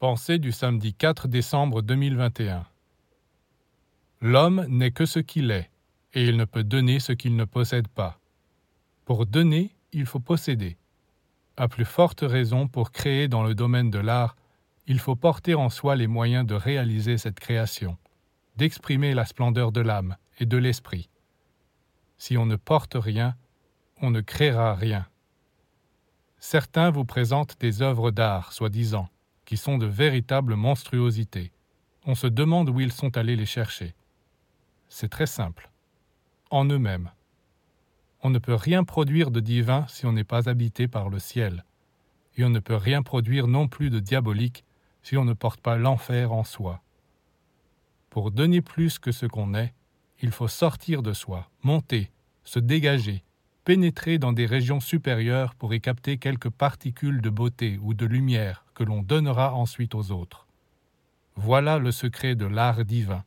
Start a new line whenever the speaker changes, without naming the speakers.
Pensée du samedi 4 décembre 2021. L'homme n'est que ce qu'il est, et il ne peut donner ce qu'il ne possède pas. Pour donner, il faut posséder. À plus forte raison, pour créer dans le domaine de l'art, il faut porter en soi les moyens de réaliser cette création, d'exprimer la splendeur de l'âme et de l'esprit. Si on ne porte rien, on ne créera rien. Certains vous présentent des œuvres d'art, soi-disant, qui sont de véritables monstruosités. On se demande où ils sont allés les chercher. C'est très simple. En eux-mêmes. On ne peut rien produire de divin si on n'est pas habité par le ciel, et on ne peut rien produire non plus de diabolique si on ne porte pas l'enfer en soi. Pour donner plus que ce qu'on est, il faut sortir de soi, monter, se dégager, pénétrer dans des régions supérieures pour y capter quelques particules de beauté ou de lumière que l'on donnera ensuite aux autres. Voilà le secret de l'art divin.